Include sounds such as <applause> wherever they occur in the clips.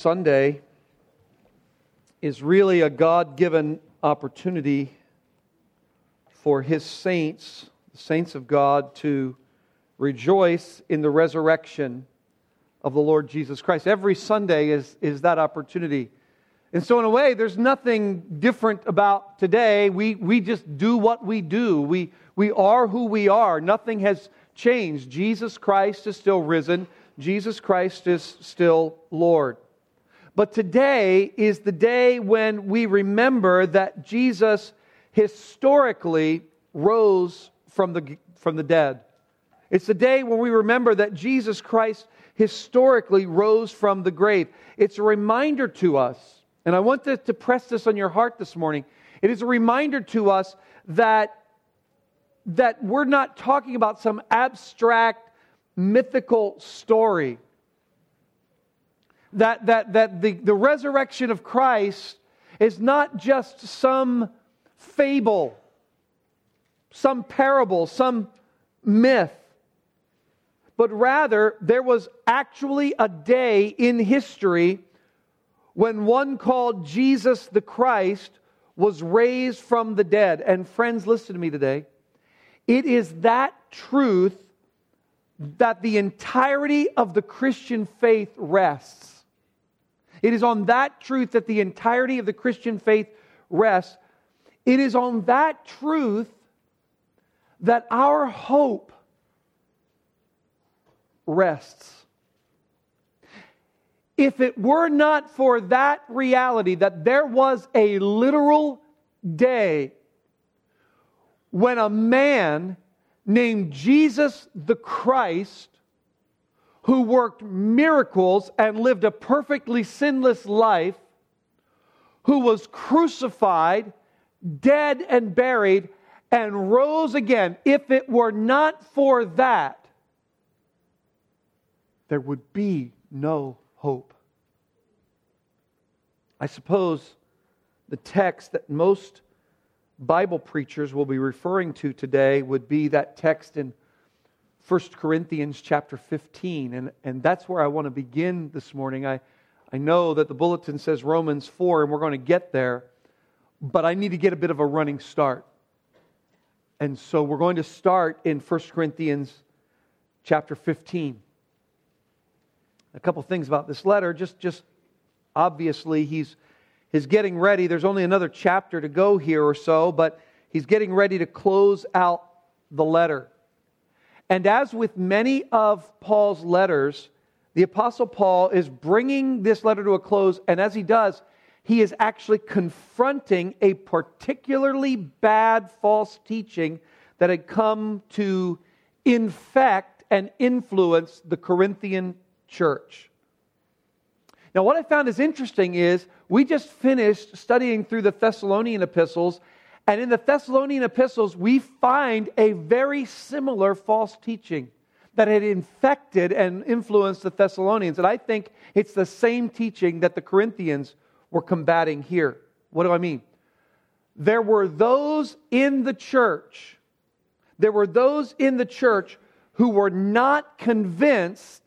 Sunday is really a God given opportunity for His saints, the saints of God, to rejoice in the resurrection of the Lord Jesus Christ. Every Sunday is, is that opportunity. And so, in a way, there's nothing different about today. We, we just do what we do. We, we are who we are. Nothing has changed. Jesus Christ is still risen, Jesus Christ is still Lord. But today is the day when we remember that Jesus historically rose from the, from the dead. It's the day when we remember that Jesus Christ historically rose from the grave. It's a reminder to us, and I want to, to press this on your heart this morning. It is a reminder to us that, that we're not talking about some abstract mythical story that, that, that the, the resurrection of Christ is not just some fable, some parable, some myth, but rather there was actually a day in history when one called Jesus the Christ was raised from the dead. And friends, listen to me today. It is that truth that the entirety of the Christian faith rests. It is on that truth that the entirety of the Christian faith rests. It is on that truth that our hope rests. If it were not for that reality that there was a literal day when a man named Jesus the Christ who worked miracles and lived a perfectly sinless life, who was crucified, dead, and buried, and rose again. If it were not for that, there would be no hope. I suppose the text that most Bible preachers will be referring to today would be that text in 1 Corinthians chapter 15, and, and that's where I want to begin this morning. I, I know that the bulletin says Romans 4, and we're going to get there, but I need to get a bit of a running start. And so we're going to start in 1 Corinthians chapter 15. A couple things about this letter. Just, just obviously, he's, he's getting ready. There's only another chapter to go here or so, but he's getting ready to close out the letter. And as with many of Paul's letters, the Apostle Paul is bringing this letter to a close, and as he does, he is actually confronting a particularly bad false teaching that had come to infect and influence the Corinthian church. Now, what I found is interesting is we just finished studying through the Thessalonian epistles, and in the Thessalonian epistles, we find a very similar false teaching that had infected and influenced the Thessalonians. And I think it's the same teaching that the Corinthians were combating here. What do I mean? There were those in the church, there were those in the church who were not convinced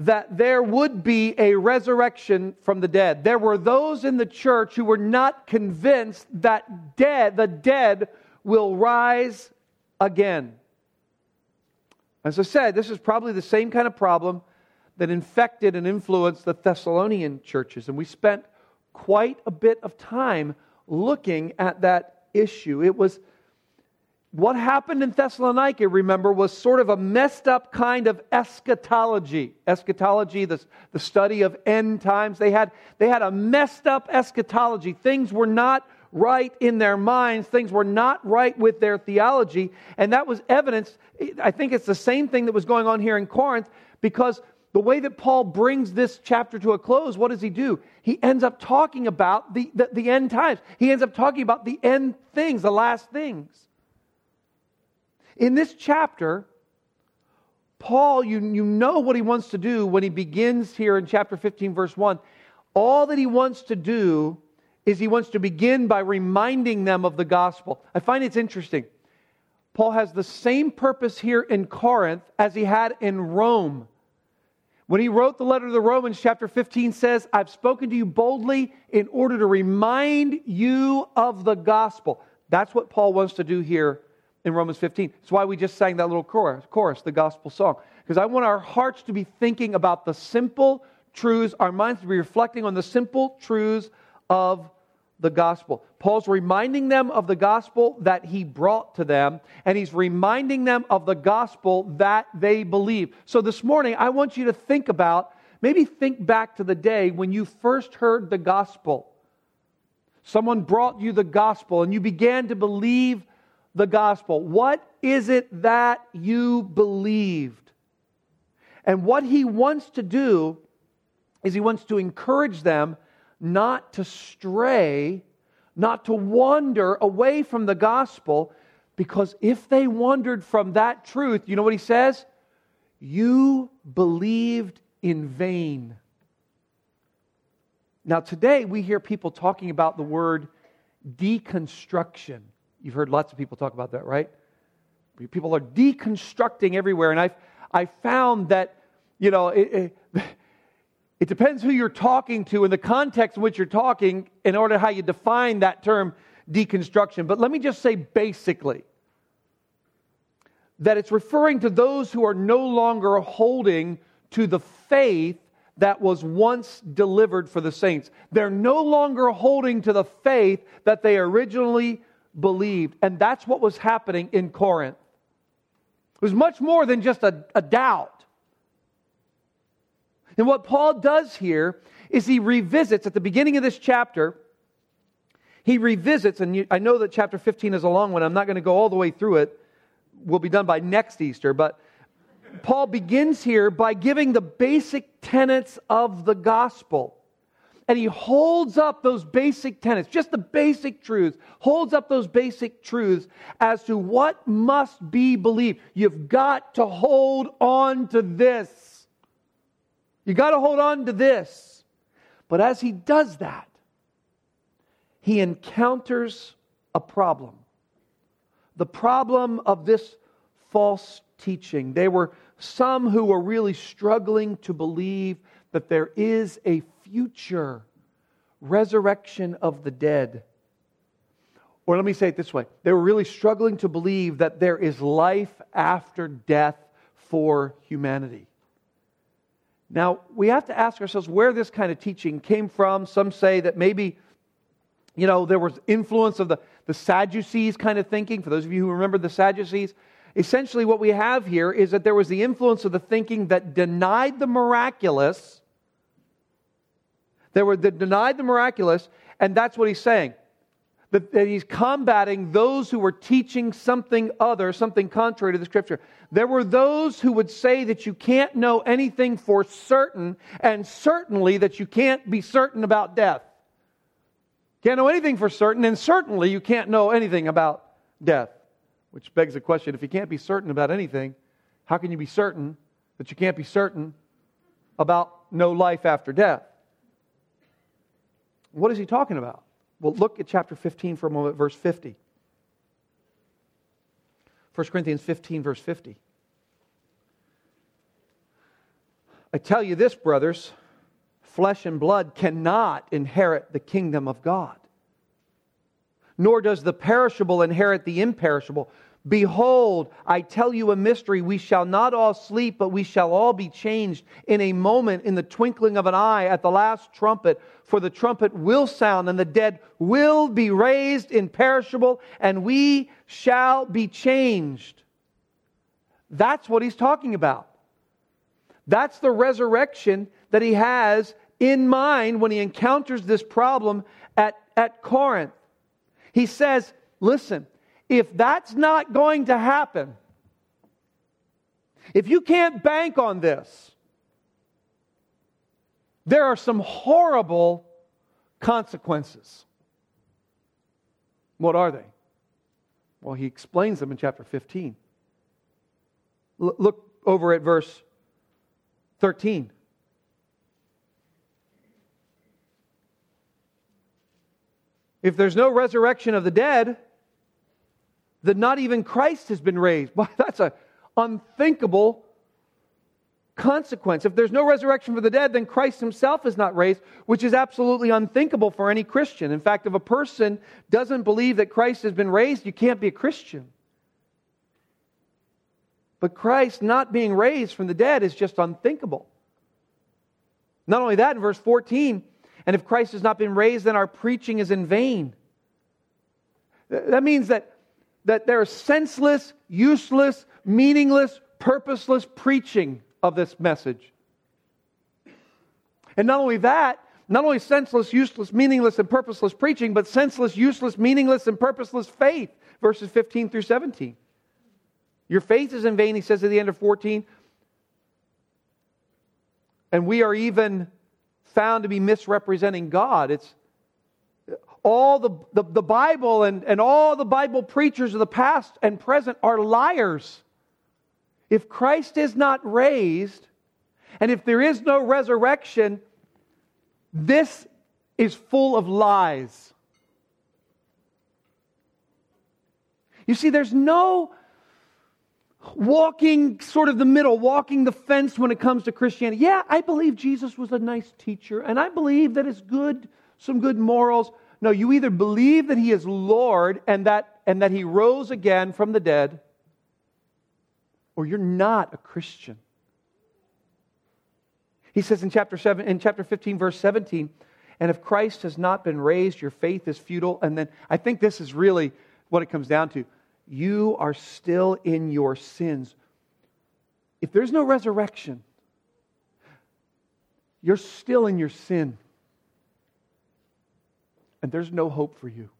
that there would be a resurrection from the dead. There were those in the church who were not convinced that dead, the dead will rise again. As I said, this is probably the same kind of problem that infected and influenced the Thessalonian churches. And we spent quite a bit of time looking at that issue. It was what happened in Thessalonica, remember, was sort of a messed up kind of eschatology. Eschatology, the, the study of end times. They had, they had a messed up eschatology. Things were not right in their minds, things were not right with their theology. And that was evidence. I think it's the same thing that was going on here in Corinth because the way that Paul brings this chapter to a close, what does he do? He ends up talking about the, the, the end times, he ends up talking about the end things, the last things. In this chapter, Paul, you, you know what he wants to do when he begins here in chapter 15, verse 1. All that he wants to do is he wants to begin by reminding them of the gospel. I find it's interesting. Paul has the same purpose here in Corinth as he had in Rome. When he wrote the letter to the Romans, chapter 15 says, I've spoken to you boldly in order to remind you of the gospel. That's what Paul wants to do here in Romans 15. That's why we just sang that little chorus, chorus the gospel song. Because I want our hearts to be thinking about the simple truths, our minds to be reflecting on the simple truths of the gospel. Paul's reminding them of the gospel that he brought to them, and he's reminding them of the gospel that they believe. So this morning, I want you to think about, maybe think back to the day when you first heard the gospel. Someone brought you the gospel, and you began to believe the gospel. What is it that you believed? And what he wants to do is he wants to encourage them not to stray, not to wander away from the gospel, because if they wandered from that truth, you know what he says? You believed in vain. Now, today we hear people talking about the word deconstruction. You've heard lots of people talk about that, right? People are deconstructing everywhere. And I've, I found that, you know, it, it, <laughs> it depends who you're talking to and the context in which you're talking in order how you define that term deconstruction. But let me just say basically that it's referring to those who are no longer holding to the faith that was once delivered for the saints. They're no longer holding to the faith that they originally believed. And that's what was happening in Corinth. It was much more than just a, a doubt. And what Paul does here is he revisits at the beginning of this chapter, he revisits, and you, I know that chapter 15 is a long one. I'm not going to go all the way through it. We'll be done by next Easter. But Paul begins here by giving the basic tenets of the gospel. And he holds up those basic tenets, just the basic truths, holds up those basic truths as to what must be believed. You've got to hold on to this. You got to hold on to this. But as he does that, he encounters a problem. The problem of this false teaching. There were some who were really struggling to believe that there is a future resurrection of the dead. Or let me say it this way they were really struggling to believe that there is life after death for humanity. Now, we have to ask ourselves where this kind of teaching came from. Some say that maybe, you know, there was influence of the, the Sadducees kind of thinking. For those of you who remember the Sadducees, essentially what we have here is that there was the influence of the thinking that denied the miraculous. There were that denied the miraculous, and that's what he's saying that, that he's combating those who were teaching something other, something contrary to the scripture. There were those who would say that you can't know anything for certain, and certainly that you can't be certain about death. Can't know anything for certain, and certainly you can't know anything about death. Which begs the question if you can't be certain about anything, how can you be certain that you can't be certain about no life after death? What is he talking about? Well, look at chapter 15 for a moment, verse 50. 1 Corinthians 15, verse 50. I tell you this, brothers flesh and blood cannot inherit the kingdom of God, nor does the perishable inherit the imperishable. Behold, I tell you a mystery. We shall not all sleep, but we shall all be changed in a moment, in the twinkling of an eye, at the last trumpet. For the trumpet will sound, and the dead will be raised imperishable, and we shall be changed. That's what he's talking about. That's the resurrection that he has in mind when he encounters this problem at, at Corinth. He says, Listen, if that's not going to happen, if you can't bank on this, there are some horrible consequences. What are they? Well, he explains them in chapter 15. L- look over at verse 13. If there's no resurrection of the dead, that not even Christ has been raised. <laughs> Well, that's an unthinkable consequence. If there's no resurrection for the dead, then Christ himself is not raised, which is absolutely unthinkable for any Christian. In fact, if a person doesn't believe that Christ has been raised, you can't be a Christian. But Christ not being raised from the dead is just unthinkable. Not only that, in verse 14, and if Christ has not been raised, then our preaching is in vain. That means that, that there is senseless, useless, meaningless, purposeless preaching of this message. And not only that, not only senseless, useless, meaningless, and purposeless preaching, but senseless, useless, meaningless, and purposeless faith, verses 15 through 17. Your faith is in vain, he says at the end of 14. And we are even found to be misrepresenting God. It's all the, the, the, Bible and, and all the Bible preachers of the past and present are liars. If Christ is not raised, and if there is no resurrection, this is full of lies. You see, there's no walking sort of the middle, walking the fence when it comes to Christianity. Yeah, I believe Jesus was a nice teacher, and I believe that it's good, some good morals. No, you either believe that he is Lord and that, and that he rose again from the dead, or you're not a Christian. He says in chapter 7, in chapter 15, verse 17, and if Christ has not been raised, your faith is futile. And then I think this is really what it comes down to you are still in your sins. If there's no resurrection, you're still in your sin. And there's no hope for you.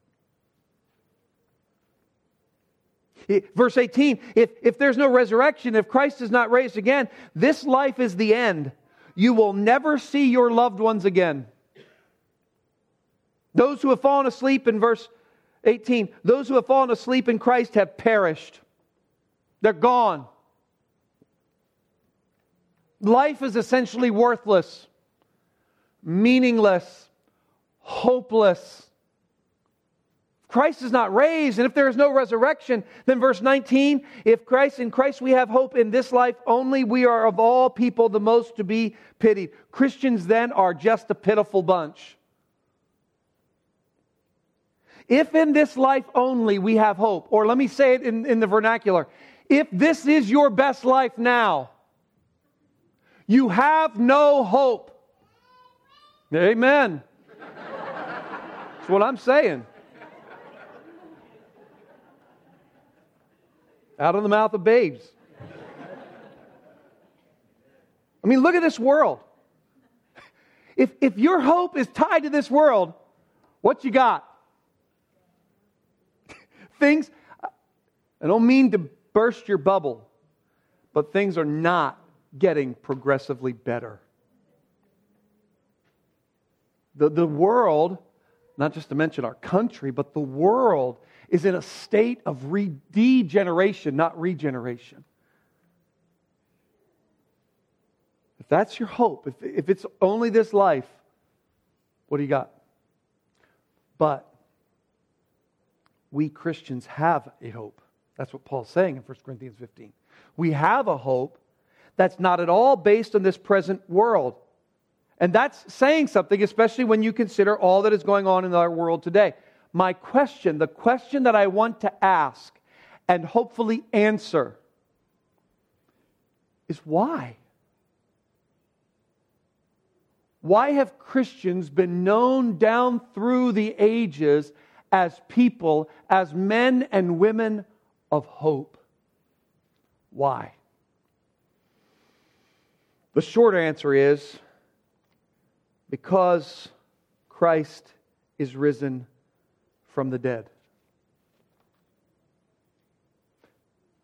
Verse 18 if, if there's no resurrection, if Christ is not raised again, this life is the end. You will never see your loved ones again. Those who have fallen asleep in verse 18, those who have fallen asleep in Christ have perished. They're gone. Life is essentially worthless, meaningless, hopeless. Christ is not raised, and if there is no resurrection, then verse 19, if Christ in Christ we have hope in this life only, we are of all people the most to be pitied. Christians then are just a pitiful bunch. If in this life only we have hope, or let me say it in, in the vernacular, if this is your best life now, you have no hope. Amen. What I'm saying. Out of the mouth of babes. I mean, look at this world. If, if your hope is tied to this world, what you got? <laughs> things, I don't mean to burst your bubble, but things are not getting progressively better. The, the world, not just to mention our country, but the world is in a state of re- degeneration, not regeneration. If that's your hope, if, if it's only this life, what do you got? But we Christians have a hope. That's what Paul's saying in 1 Corinthians 15. We have a hope that's not at all based on this present world. And that's saying something, especially when you consider all that is going on in our world today. My question, the question that I want to ask and hopefully answer, is why? Why have Christians been known down through the ages as people, as men and women of hope. Why? The short answer is because Christ is risen from the dead.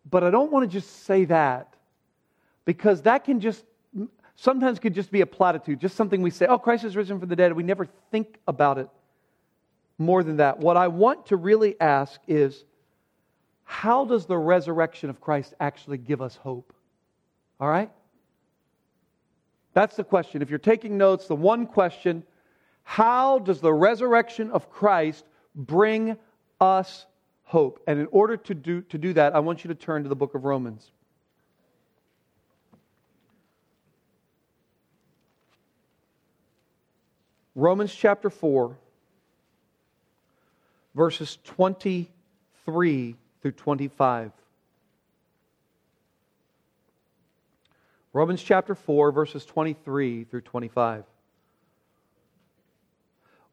But I don't want to just say that because that can just sometimes could just be a platitude, just something we say, oh, Christ is risen from the dead. We never think about it more than that. What I want to really ask is how does the resurrection of Christ actually give us hope? All right? That's the question. If you're taking notes, the one question how does the resurrection of Christ bring us hope? And in order to do, to do that, I want you to turn to the book of Romans. Romans chapter 4, verses 23 through 25. Romans chapter 4, verses 23 through 25.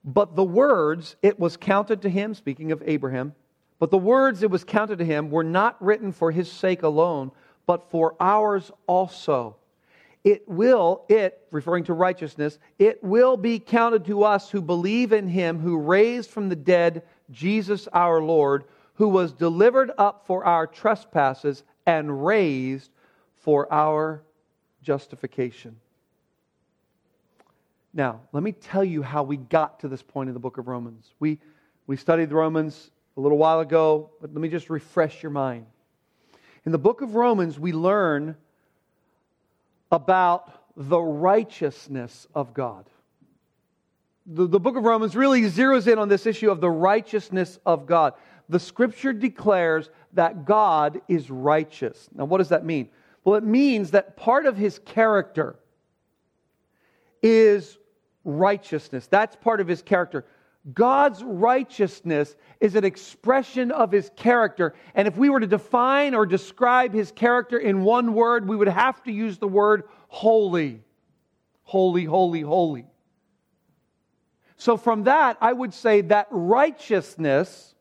But the words it was counted to him, speaking of Abraham, but the words it was counted to him were not written for his sake alone, but for ours also. It will, it, referring to righteousness, it will be counted to us who believe in him who raised from the dead Jesus our Lord, who was delivered up for our trespasses and raised for our justification. Now, let me tell you how we got to this point in the book of Romans. We, we studied Romans a little while ago, but let me just refresh your mind. In the book of Romans, we learn about the righteousness of God. The, the book of Romans really zeroes in on this issue of the righteousness of God. The scripture declares that God is righteous. Now, what does that mean? Well, it means that part of his character is righteousness. That's part of his character. God's righteousness is an expression of his character. And if we were to define or describe his character in one word, we would have to use the word holy. Holy, holy, holy. So, from that, I would say that righteousness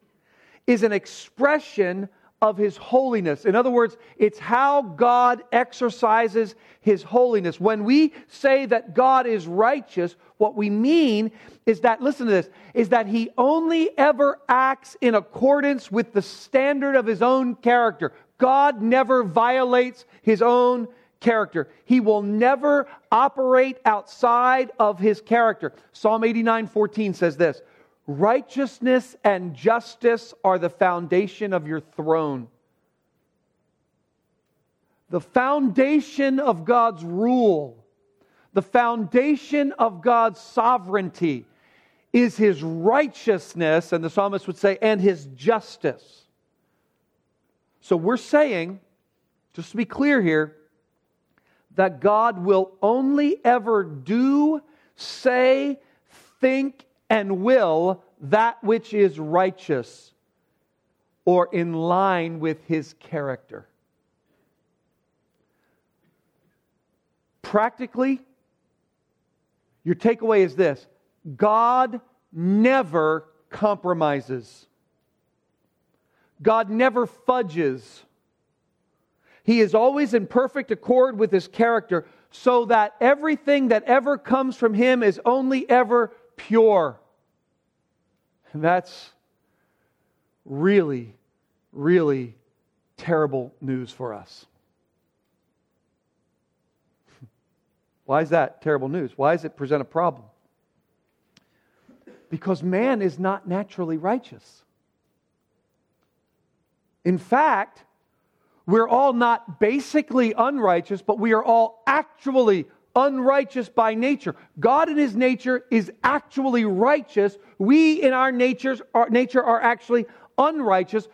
is an expression of his holiness. In other words, it's how God exercises his holiness. When we say that God is righteous, what we mean is that, listen to this, is that he only ever acts in accordance with the standard of his own character. God never violates his own character. He will never operate outside of his character. Psalm 89 14 says this Righteousness and justice are the foundation of your throne. The foundation of God's rule, the foundation of God's sovereignty is his righteousness, and the psalmist would say, and his justice. So we're saying, just to be clear here, that God will only ever do, say, think, and will that which is righteous or in line with his character. Practically, your takeaway is this God never compromises, God never fudges. He is always in perfect accord with his character, so that everything that ever comes from him is only ever pure. And that's really, really terrible news for us. <laughs> Why is that terrible news? Why does it present a problem? Because man is not naturally righteous. In fact, we're all not basically unrighteous, but we are all actually unrighteous by nature. God in his nature is actually righteous. We in our natures our nature are actually unrighteous,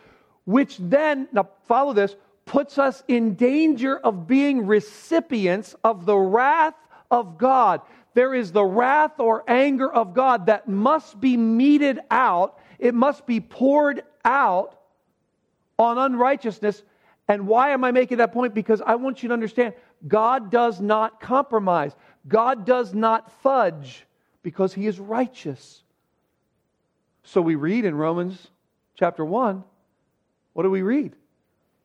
which then now follow this puts us in danger of being recipients of the wrath of God. There is the wrath or anger of God that must be meted out. It must be poured out on unrighteousness. And why am I making that point? Because I want you to understand God does not compromise, God does not fudge because he is righteous. So we read in Romans chapter 1, what do we read?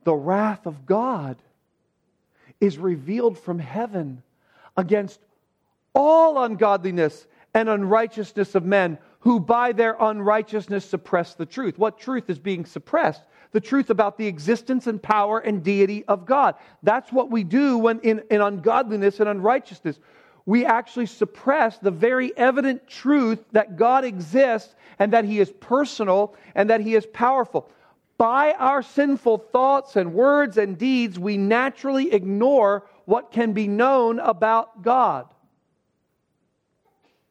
The wrath of God is revealed from heaven against all ungodliness and unrighteousness of men who by their unrighteousness suppress the truth. What truth is being suppressed? the truth about the existence and power and deity of God. That's what we do when in, in ungodliness and unrighteousness. We actually suppress the very evident truth that God exists and that He is personal and that He is powerful. By our sinful thoughts and words and deeds, we naturally ignore what can be known about God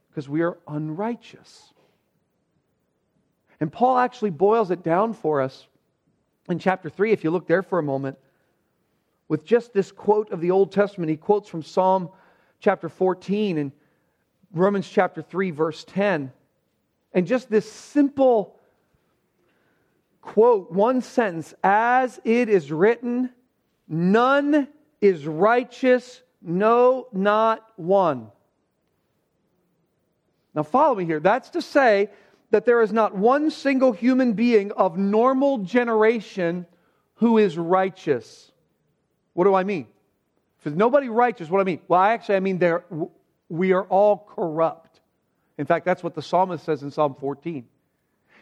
because we are unrighteous. And Paul actually boils it down for us in chapter 3, if you look there for a moment, with just this quote of the Old Testament, he quotes from Psalm chapter 14. And Romans chapter 3, verse 10. And just this simple quote, one sentence, as it is written, none is righteous, no, not one. Now, follow me here. That's to say that there is not one single human being of normal generation who is righteous. What do I mean? If there's nobody righteous, what do I mean? Well, actually, I mean there, we are all corrupt. In fact, that's what the psalmist says in Psalm 14.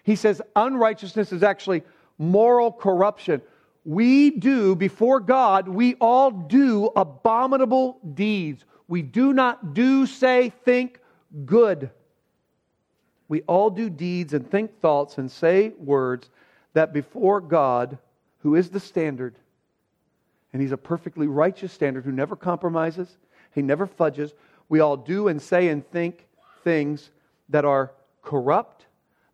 He says unrighteousness is actually moral corruption. We do, before God, we all do abominable deeds. We do not do, say, think good. We all do deeds and think thoughts and say words that before God, who is the standard, and He's a perfectly righteous standard who never compromises, He never fudges, we all do and say and think things that are corrupt,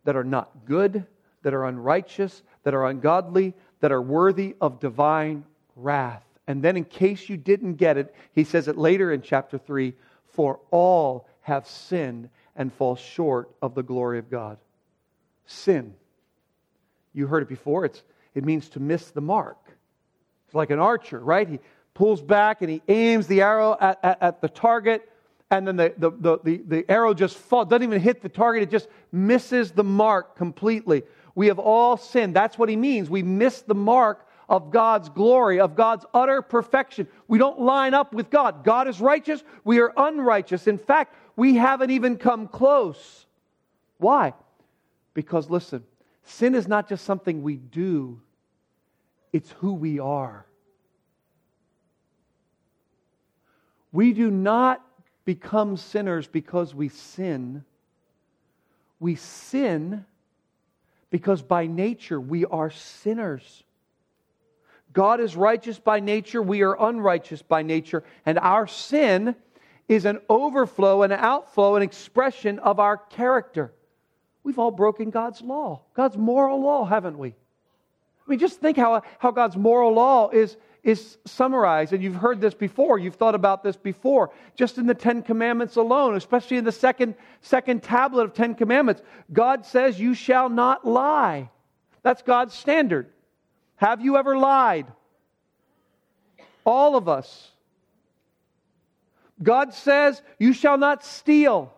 that are not good, that are unrighteous, that are ungodly, that are worthy of divine wrath. And then, in case you didn't get it, he says it later in chapter 3 For all have sinned and fall short of the glory of God. Sin. You heard it before. It's, it means to miss the mark. It's like an archer, right? He pulls back and he aims the arrow at, at, at the target and then the, the, the, the, the arrow just falls, doesn't even hit the target, it just misses the mark completely. We have all sinned. That's what he means. We miss the mark of God's glory, of God's utter perfection. We don't line up with God. God is righteous, we are unrighteous. In fact, we haven't even come close. Why? Because listen, sin is not just something we do, it's who we are. We do not become sinners because we sin. We sin because by nature we are sinners. God is righteous by nature, we are unrighteous by nature, and our sin is an overflow, an outflow, an expression of our character. We've all broken God's law, God's moral law, haven't we? I mean, just think how, how God's moral law is, is summarized, and you've heard this before, you've thought about this before, just in the Ten Commandments alone, especially in the second, second tablet of Ten Commandments. God says, You shall not lie. That's God's standard. Have you ever lied? All of us. God says, You shall not steal,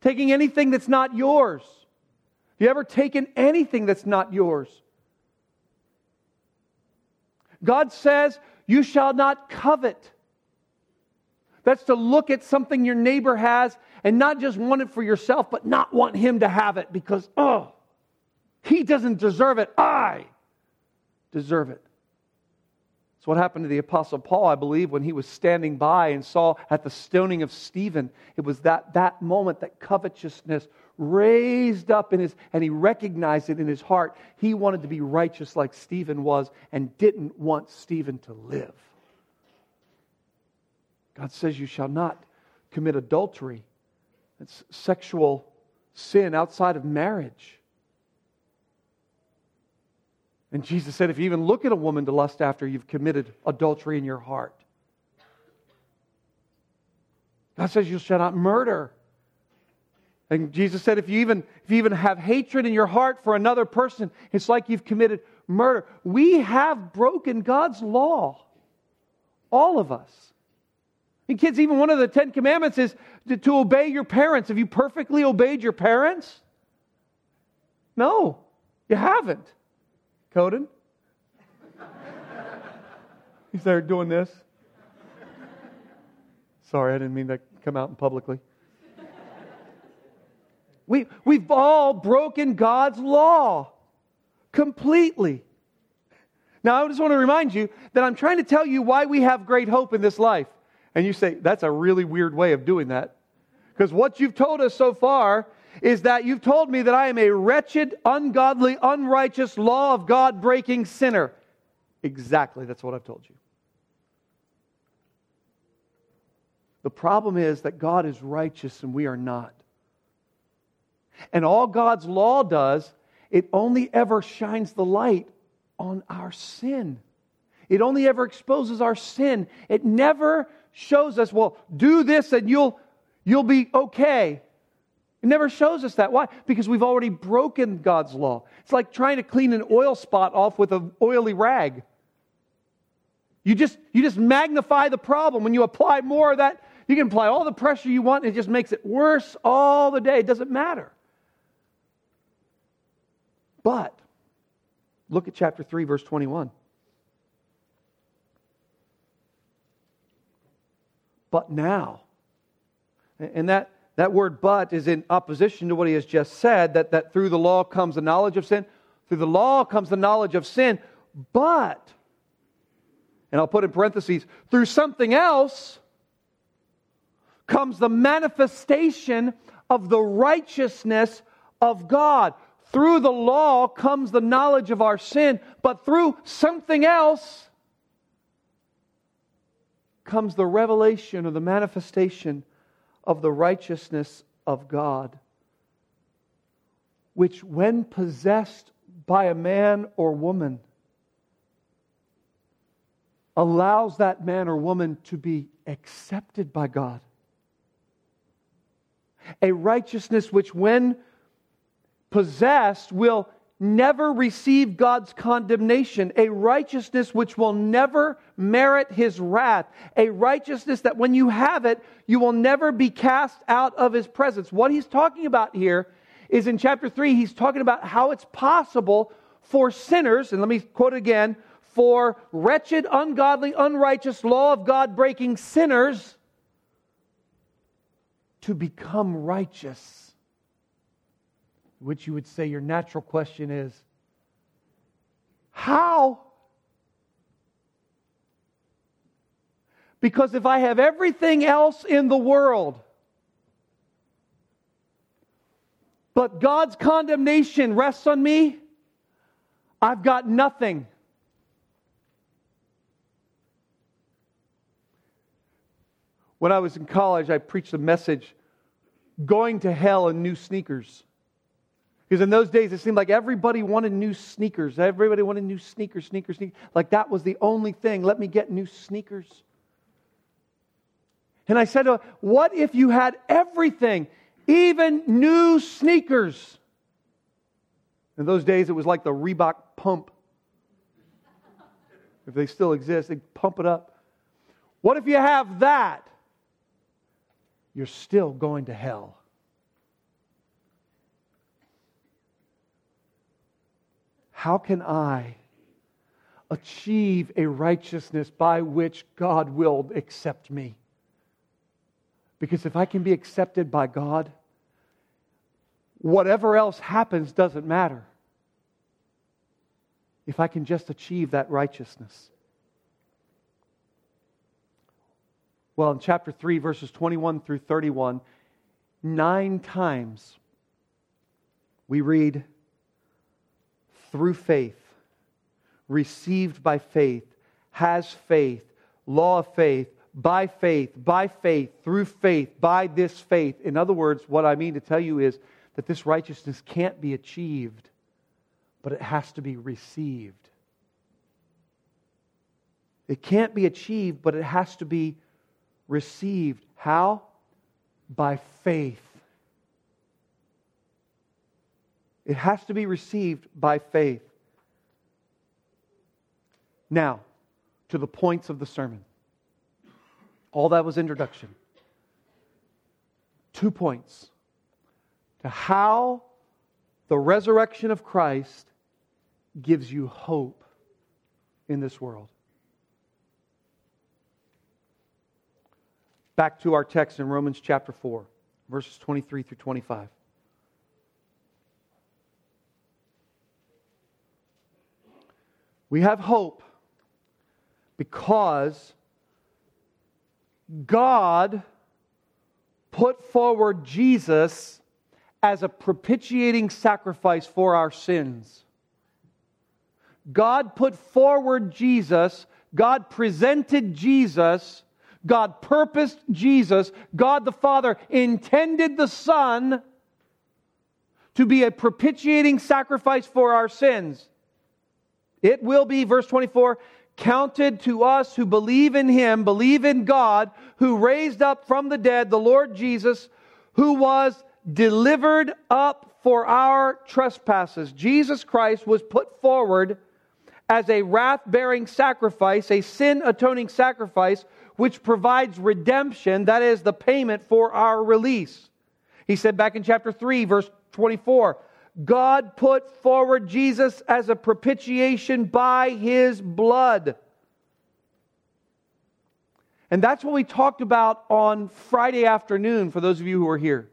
taking anything that's not yours. Have you ever taken anything that's not yours? God says, You shall not covet. That's to look at something your neighbor has and not just want it for yourself, but not want him to have it because, oh, he doesn't deserve it. I deserve it. It's what happened to the Apostle Paul, I believe, when he was standing by and saw at the stoning of Stephen. It was that, that moment that covetousness raised up in his, and he recognized it in his heart. He wanted to be righteous like Stephen was and didn't want Stephen to live. God says, You shall not commit adultery. It's sexual sin outside of marriage. And Jesus said, if you even look at a woman to lust after, you've committed adultery in your heart. God says you shall not murder. And Jesus said, if you even if you even have hatred in your heart for another person, it's like you've committed murder. We have broken God's law. All of us. And kids, even one of the Ten Commandments is to, to obey your parents. Have you perfectly obeyed your parents? No, you haven't. Coden? He's there doing this. Sorry, I didn't mean to come out publicly. We, we've all broken God's law completely. Now, I just want to remind you that I'm trying to tell you why we have great hope in this life. And you say, that's a really weird way of doing that. Because what you've told us so far is that you've told me that I am a wretched, ungodly, unrighteous, law of God breaking sinner. Exactly, that's what I've told you. The problem is that God is righteous and we are not. And all God's law does, it only ever shines the light on our sin. It only ever exposes our sin. It never shows us, well, do this and you'll you'll be okay. It never shows us that. Why? Because we've already broken God's law. It's like trying to clean an oil spot off with an oily rag. You just, you just magnify the problem. When you apply more of that, you can apply all the pressure you want, and it just makes it worse all the day. It doesn't matter. But look at chapter 3, verse 21. But now, and that that word but is in opposition to what he has just said that, that through the law comes the knowledge of sin. Through the law comes the knowledge of sin. But, and I'll put in parentheses, through something else comes the manifestation of the righteousness of God. Through the law comes the knowledge of our sin, but through something else comes the revelation or the manifestation of the righteousness of God, which, when possessed by a man or woman, allows that man or woman to be accepted by God. A righteousness which, when possessed, will never receive God's condemnation, a righteousness which will never merit his wrath, a righteousness that when you have it, you will never be cast out of his presence. What he's talking about here is in chapter 3, he's talking about how it's possible for sinners, and let me quote again, for wretched, ungodly, unrighteous, law of God breaking sinners to become righteous which you would say your natural question is how? Because if I have everything else in the world, but God's condemnation rests on me, I've got nothing. When I was in college, I preached a message going to hell in new sneakers. Because in those days, it seemed like everybody wanted new sneakers. Everybody wanted new sneakers, sneakers, sneakers. Like that was the only thing. Let me get new sneakers. And I said, What if you had everything, even new sneakers? In those days, it was like the Reebok pump. If they still exist, they pump it up. What if you have that? You're still going to hell. How can I achieve a righteousness by which God will accept me? Because if I can be accepted by God, whatever else happens doesn't matter. If I can just achieve that righteousness. Well, in chapter 3, verses 21 through 31, nine times we read through faith, received by faith, has faith, law of faith, by faith, by faith, through faith, by this faith. In other words, what I mean to tell you is that this righteousness can't be achieved, but it has to be received. It can't be achieved, but it has to be received. How? By faith. It has to be received by faith. Now, to the points of the sermon. All that was introduction. Two points to how the resurrection of Christ gives you hope in this world. Back to our text in Romans chapter 4, verses 23 through 25. We have hope because God put forward Jesus as a propitiating sacrifice for our sins. God put forward Jesus, God presented Jesus, God purposed Jesus, God the Father intended the Son to be a propitiating sacrifice for our sins. It will be, verse 24, counted to us who believe in him, believe in God, who raised up from the dead the Lord Jesus, who was delivered up for our trespasses. Jesus Christ was put forward as a wrath bearing sacrifice, a sin atoning sacrifice, which provides redemption, that is, the payment for our release. He said back in chapter 3, verse 24, God put forward Jesus as a propitiation by his blood. And that's what we talked about on Friday afternoon for those of you who are here.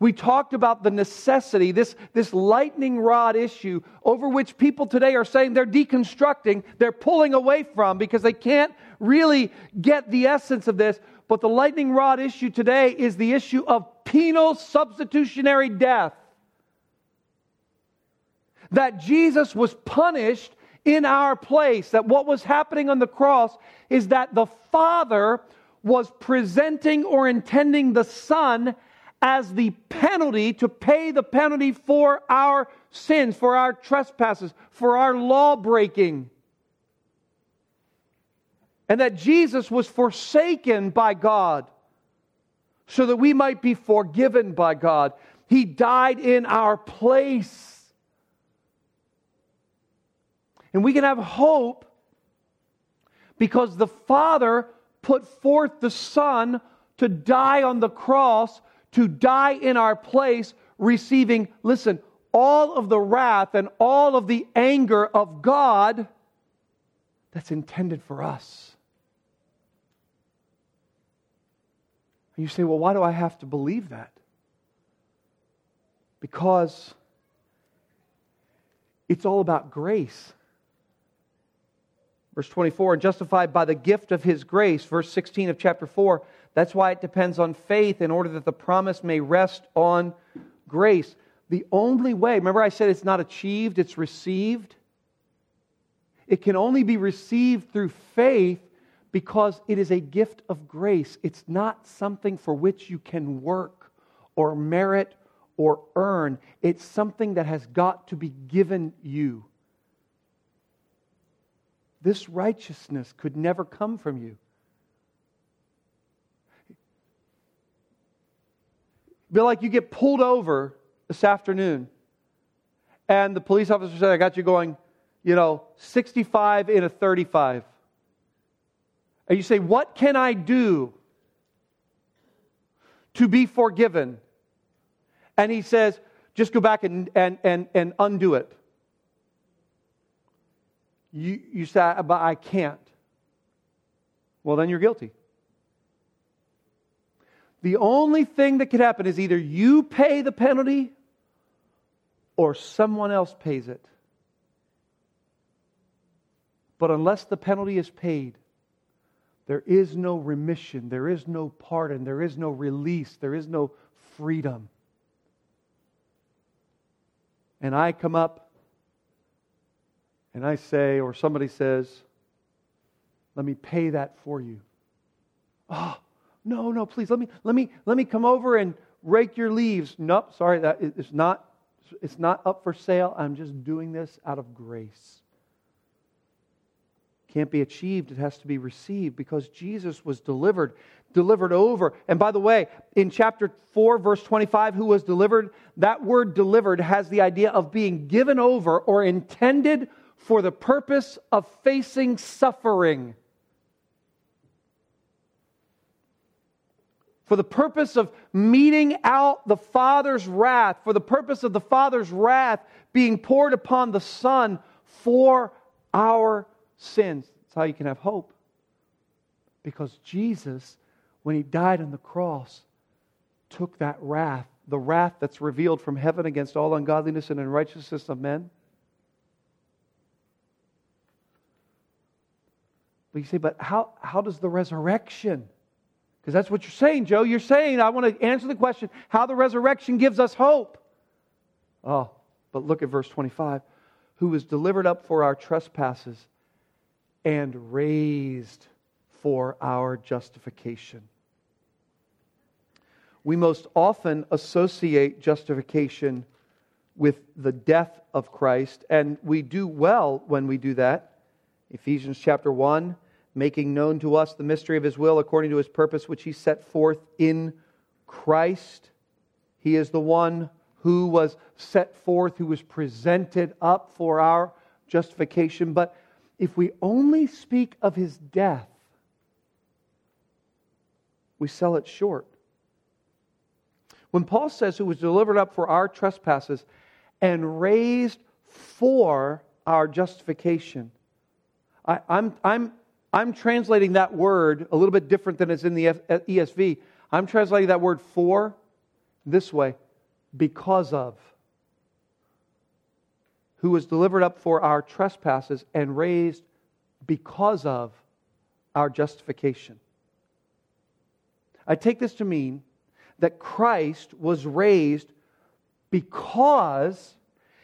We talked about the necessity, this, this lightning rod issue over which people today are saying they're deconstructing, they're pulling away from because they can't really get the essence of this. But the lightning rod issue today is the issue of penal substitutionary death. That Jesus was punished in our place. That what was happening on the cross is that the Father was presenting or intending the Son as the penalty to pay the penalty for our sins, for our trespasses, for our law breaking. And that Jesus was forsaken by God so that we might be forgiven by God. He died in our place. And we can have hope because the Father put forth the Son to die on the cross to die in our place, receiving, listen, all of the wrath and all of the anger of God that's intended for us. And you say, well, why do I have to believe that? Because it's all about grace. Verse 24, and justified by the gift of his grace. Verse 16 of chapter 4, that's why it depends on faith in order that the promise may rest on grace. The only way, remember I said it's not achieved, it's received? It can only be received through faith because it is a gift of grace. It's not something for which you can work or merit or earn. It's something that has got to be given you. This righteousness could never come from you. be like you get pulled over this afternoon, and the police officer said, I got you going, you know, 65 in a 35. And you say, What can I do to be forgiven? And he says, Just go back and, and, and, and undo it. You, you say, But I can't. Well, then you're guilty. The only thing that could happen is either you pay the penalty or someone else pays it. But unless the penalty is paid, there is no remission, there is no pardon, there is no release, there is no freedom. And I come up and I say, or somebody says, let me pay that for you. Oh, no, no, please let me let me let me come over and rake your leaves. Nope, sorry, that it's not it's not up for sale. I'm just doing this out of grace. Can't be achieved, it has to be received because Jesus was delivered, delivered over. And by the way, in chapter 4, verse 25, who was delivered, that word delivered has the idea of being given over or intended for the purpose of facing suffering. for the purpose of meting out the Father's wrath, for the purpose of the Father's wrath being poured upon the Son for our sins. That's how you can have hope. Because Jesus, when He died on the cross, took that wrath, the wrath that's revealed from heaven against all ungodliness and unrighteousness of men. But you say, but how, how does the resurrection? Because that's what you're saying, Joe. You're saying, I want to answer the question how the resurrection gives us hope. Oh, but look at verse 25. Who was delivered up for our trespasses and raised for our justification. We most often associate justification with the death of Christ, and we do well when we do that. Ephesians chapter 1, making known to us the mystery of his will according to his purpose, which he set forth in Christ. He is the one who was set forth, who was presented up for our justification. But if we only speak of his death, we sell it short. When Paul says, who was delivered up for our trespasses and raised for our justification, I, am I'm, I'm, I'm translating that word a little bit different than it's in the uh, ESV. I'm translating that word for this way because of who was delivered up for our trespasses and raised because of our justification. I take this to mean that Christ was raised because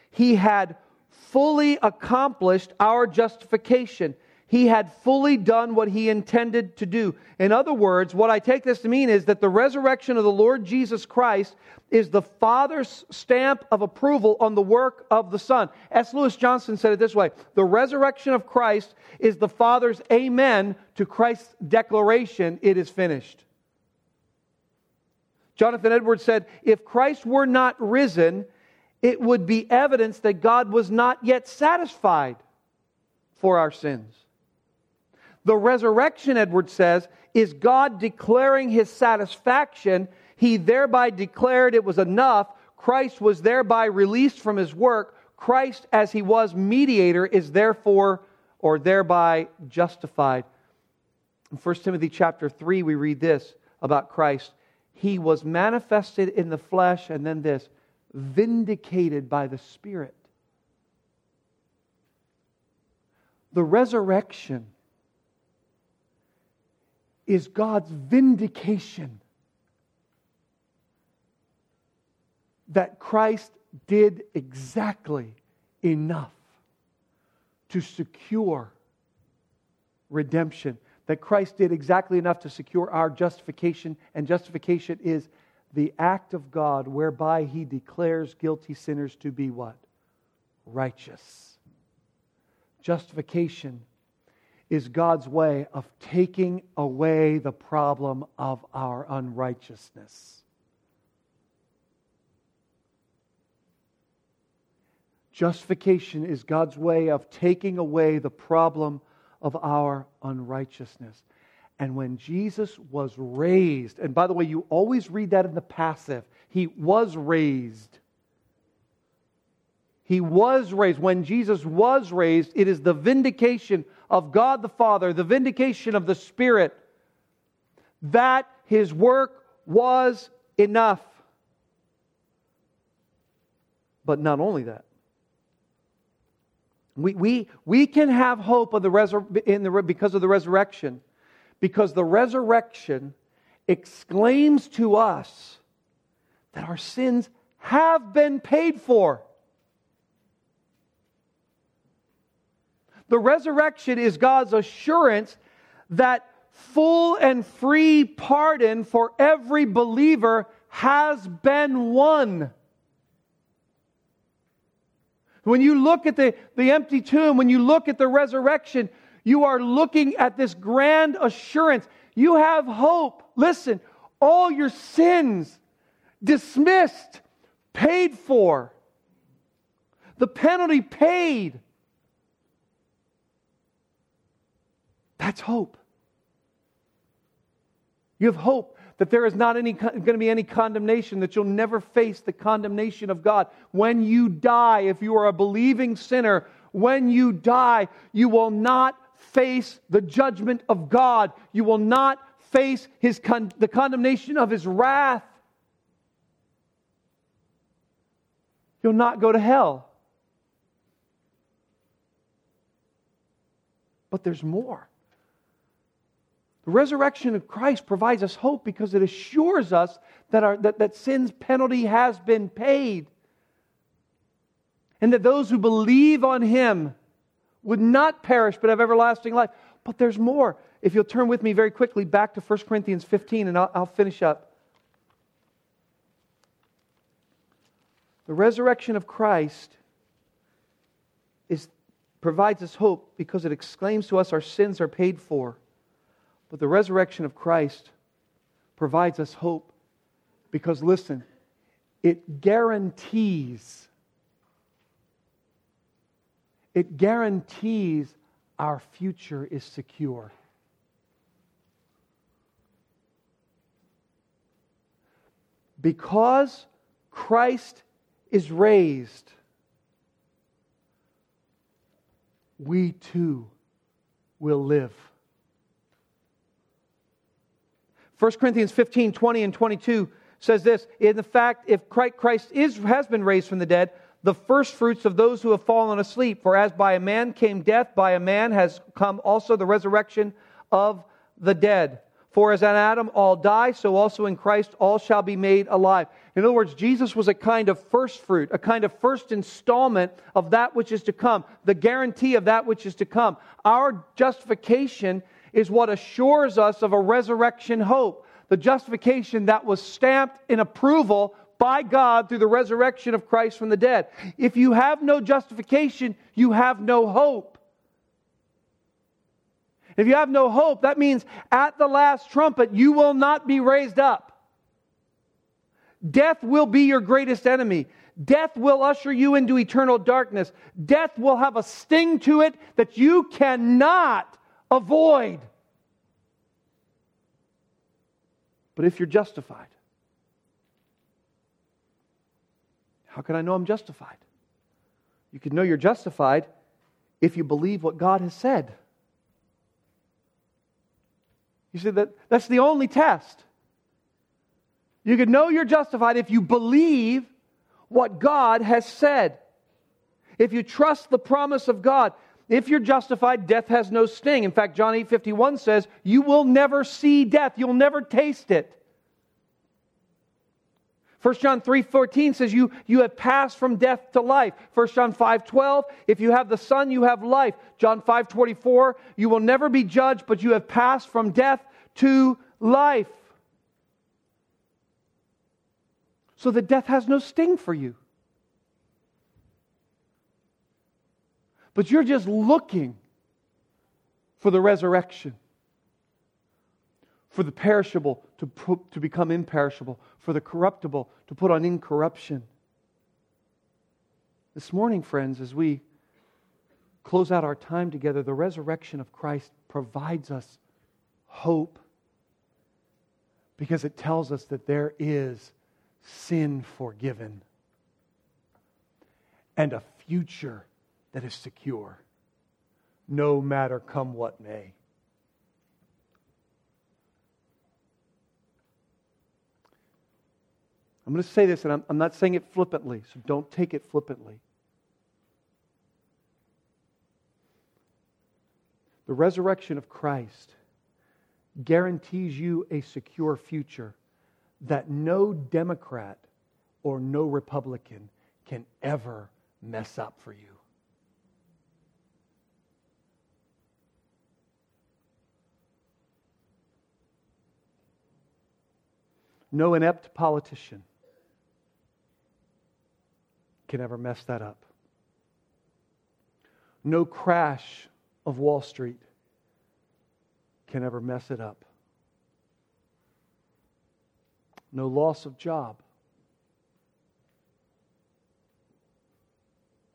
he had fully accomplished our justification. He had fully done what he intended to do. In other words, what I take this to mean is that the resurrection of the Lord Jesus Christ is the Father's stamp of approval on the work of the Son. S. Lewis Johnson said it this way The resurrection of Christ is the Father's amen to Christ's declaration, it is finished. Jonathan Edwards said, If Christ were not risen, it would be evidence that God was not yet satisfied for our sins. The resurrection, Edwards says, is God declaring his satisfaction. He thereby declared it was enough. Christ was thereby released from his work. Christ, as he was mediator, is therefore or thereby justified. In 1 Timothy chapter 3, we read this about Christ he was manifested in the flesh, and then this vindicated by the Spirit. The resurrection is God's vindication that Christ did exactly enough to secure redemption that Christ did exactly enough to secure our justification, and justification is the act of God whereby he declares guilty sinners to be what? Righteous. Justification is God's way of taking away the problem of our unrighteousness. Justification is God's way of taking away the problem of our unrighteousness. And when Jesus was raised, and by the way, you always read that in the passive, he was raised. He was raised. When Jesus was raised, it is the vindication of God the Father, the vindication of the Spirit, that his work was enough. But not only that, we, we, we can have hope of the resur- in the, because of the resurrection, because the resurrection exclaims to us that our sins have been paid for. The resurrection is God's assurance that full and free pardon for every believer has been won. When you look at the, the empty tomb, when you look at the resurrection, you are looking at this grand assurance. You have hope. Listen, all your sins dismissed, paid for, the penalty paid. That's hope. You have hope that there is not any, going to be any condemnation, that you'll never face the condemnation of God. When you die, if you are a believing sinner, when you die, you will not face the judgment of God. You will not face his con- the condemnation of his wrath. You'll not go to hell. But there's more. The resurrection of Christ provides us hope because it assures us that, our, that, that sin's penalty has been paid. And that those who believe on him would not perish but have everlasting life. But there's more. If you'll turn with me very quickly back to 1 Corinthians 15, and I'll, I'll finish up. The resurrection of Christ is provides us hope because it exclaims to us our sins are paid for. But the resurrection of Christ provides us hope because, listen, it guarantees, it guarantees our future is secure. Because Christ is raised, we too will live. 1 Corinthians 15, 20, and 22 says this In the fact, if Christ is, has been raised from the dead, the first fruits of those who have fallen asleep. For as by a man came death, by a man has come also the resurrection of the dead. For as in Adam all die, so also in Christ all shall be made alive. In other words, Jesus was a kind of first fruit, a kind of first installment of that which is to come, the guarantee of that which is to come. Our justification is what assures us of a resurrection hope, the justification that was stamped in approval by God through the resurrection of Christ from the dead. If you have no justification, you have no hope. If you have no hope, that means at the last trumpet, you will not be raised up. Death will be your greatest enemy. Death will usher you into eternal darkness. Death will have a sting to it that you cannot avoid. But if you're justified, how can I know I'm justified? You can know you're justified if you believe what God has said. You see, that, that's the only test. You can know you're justified if you believe what God has said. If you trust the promise of God. If you're justified, death has no sting. In fact, John 8 51 says, You will never see death, you'll never taste it. 1 John 3:14 says you, you have passed from death to life. 1 John 5:12, if you have the Son, you have life. John 5:24, you will never be judged, but you have passed from death to life. So that death has no sting for you. But you're just looking for the resurrection for the perishable to, put, to become imperishable, for the corruptible to put on incorruption. This morning, friends, as we close out our time together, the resurrection of Christ provides us hope because it tells us that there is sin forgiven and a future that is secure, no matter come what may. I'm going to say this, and I'm, I'm not saying it flippantly, so don't take it flippantly. The resurrection of Christ guarantees you a secure future that no Democrat or no Republican can ever mess up for you. No inept politician can ever mess that up. No crash of Wall Street can ever mess it up. No loss of job.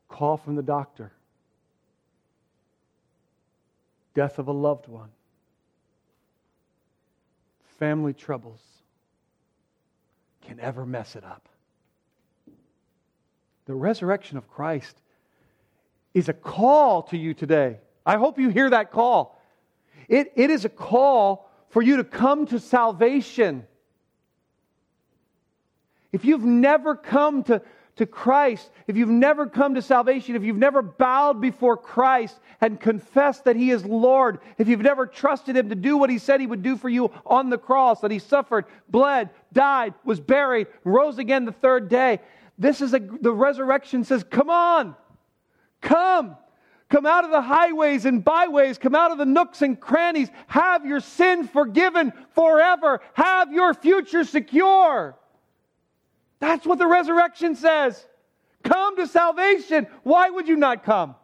Call from the doctor. Death of a loved one. Family troubles can ever mess it up. The resurrection of Christ is a call to you today. I hope you hear that call. It, it is a call for you to come to salvation. If you've never come to, to Christ, if you've never come to salvation, if you've never bowed before Christ and confessed that He is Lord, if you've never trusted Him to do what He said He would do for you on the cross, that He suffered, bled, died, was buried, rose again the third day, this is a, the resurrection says, come on, come. Come out of the highways and byways. Come out of the nooks and crannies. Have your sin forgiven forever. Have your future secure. That's what the resurrection says. Come to salvation. Why would you not come?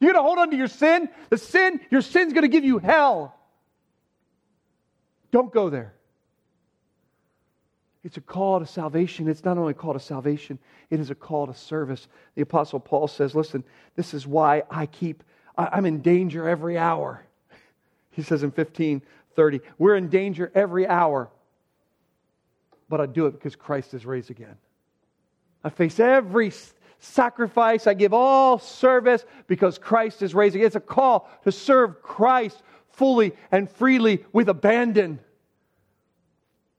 You're going to hold on to your sin? The sin, your sin's going to give you hell. Don't go there. It's a call to salvation. It's not only a call to salvation, it is a call to service. The Apostle Paul says, Listen, this is why I keep, I'm in danger every hour. <laughs> He says in 1530, we're in danger every hour, but I do it because Christ is raised again. I face every sacrifice, I give all service because Christ is raised again. It's a call to serve Christ fully and freely with abandon.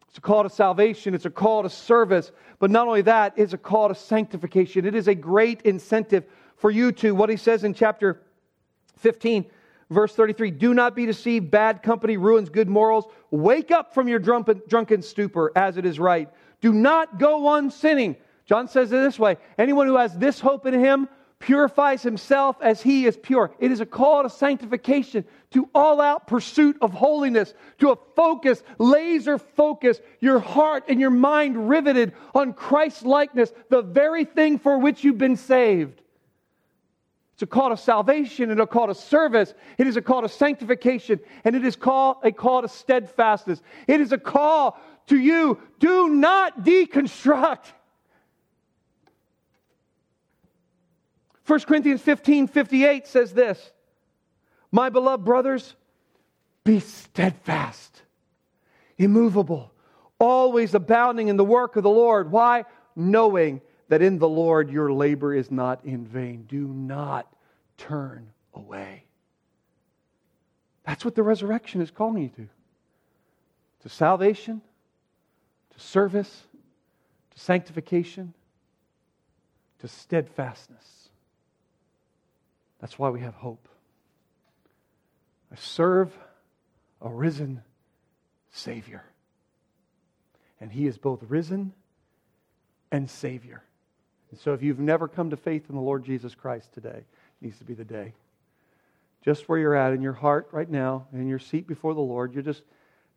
It's a call to salvation, it's a call to service. But not only that, it's a call to sanctification. It is a great incentive for you to, what he says in chapter 15, verse 33 Do not be deceived. Bad company ruins good morals. Wake up from your drunken, stupor as it is right. Do not go on sinning. John says it this way Anyone who has this hope in him purifies himself as he is pure. It is a call to sanctification, to all out pursuit of holiness, to a focus, laser focus, your heart and your mind riveted on Christ's likeness, the very thing for which you've been saved. It's a call to salvation and a call to service. It is a call to sanctification and it is call, a call to steadfastness. It is a call to you do not deconstruct. 1 Corinthians 15 58 says this My beloved brothers, be steadfast, immovable, always abounding in the work of the Lord. Why? Knowing that in the Lord your labor is not in vain. Do not turn away. That's what the resurrection is calling you to to salvation, to service, to sanctification, to steadfastness. That's why we have hope. I serve a risen Savior. And He is both risen and Savior. And so if you've never come to faith in the Lord Jesus Christ today, it needs to be the day. Just where you're at in your heart right now, in your seat before the Lord, you're just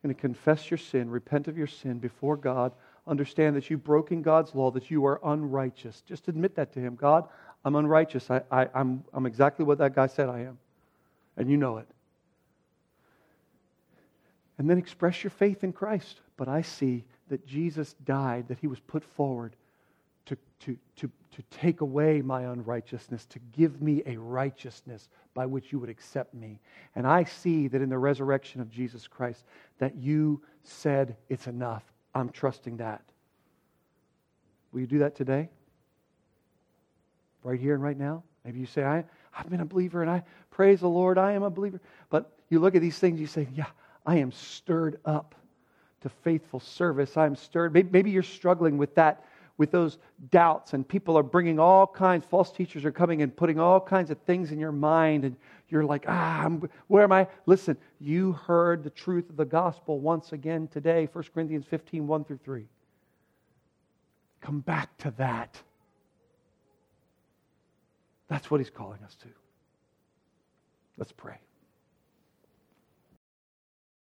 going to confess your sin, repent of your sin before God, understand that you've broken God's law, that you are unrighteous. Just admit that to Him. God, I'm unrighteous. I, I, I'm, I'm exactly what that guy said I am. And you know it. And then express your faith in Christ. But I see that Jesus died, that he was put forward to, to, to take away my unrighteousness, to give me a righteousness by which you would accept me. And I see that in the resurrection of Jesus Christ, that you said, It's enough. I'm trusting that. Will you do that today? right here and right now. Maybe you say, I, I've been a believer and I praise the Lord, I am a believer. But you look at these things, you say, Yeah, I am stirred up to faithful service. I'm stirred. Maybe, maybe you're struggling with that, with those doubts, and people are bringing all kinds, false teachers are coming and putting all kinds of things in your mind, and you're like, Ah, I'm, where am I? Listen, you heard the truth of the gospel once again today, 1 Corinthians 15, 1 through 3. Come back to that. That's what he's calling us to. Let's pray.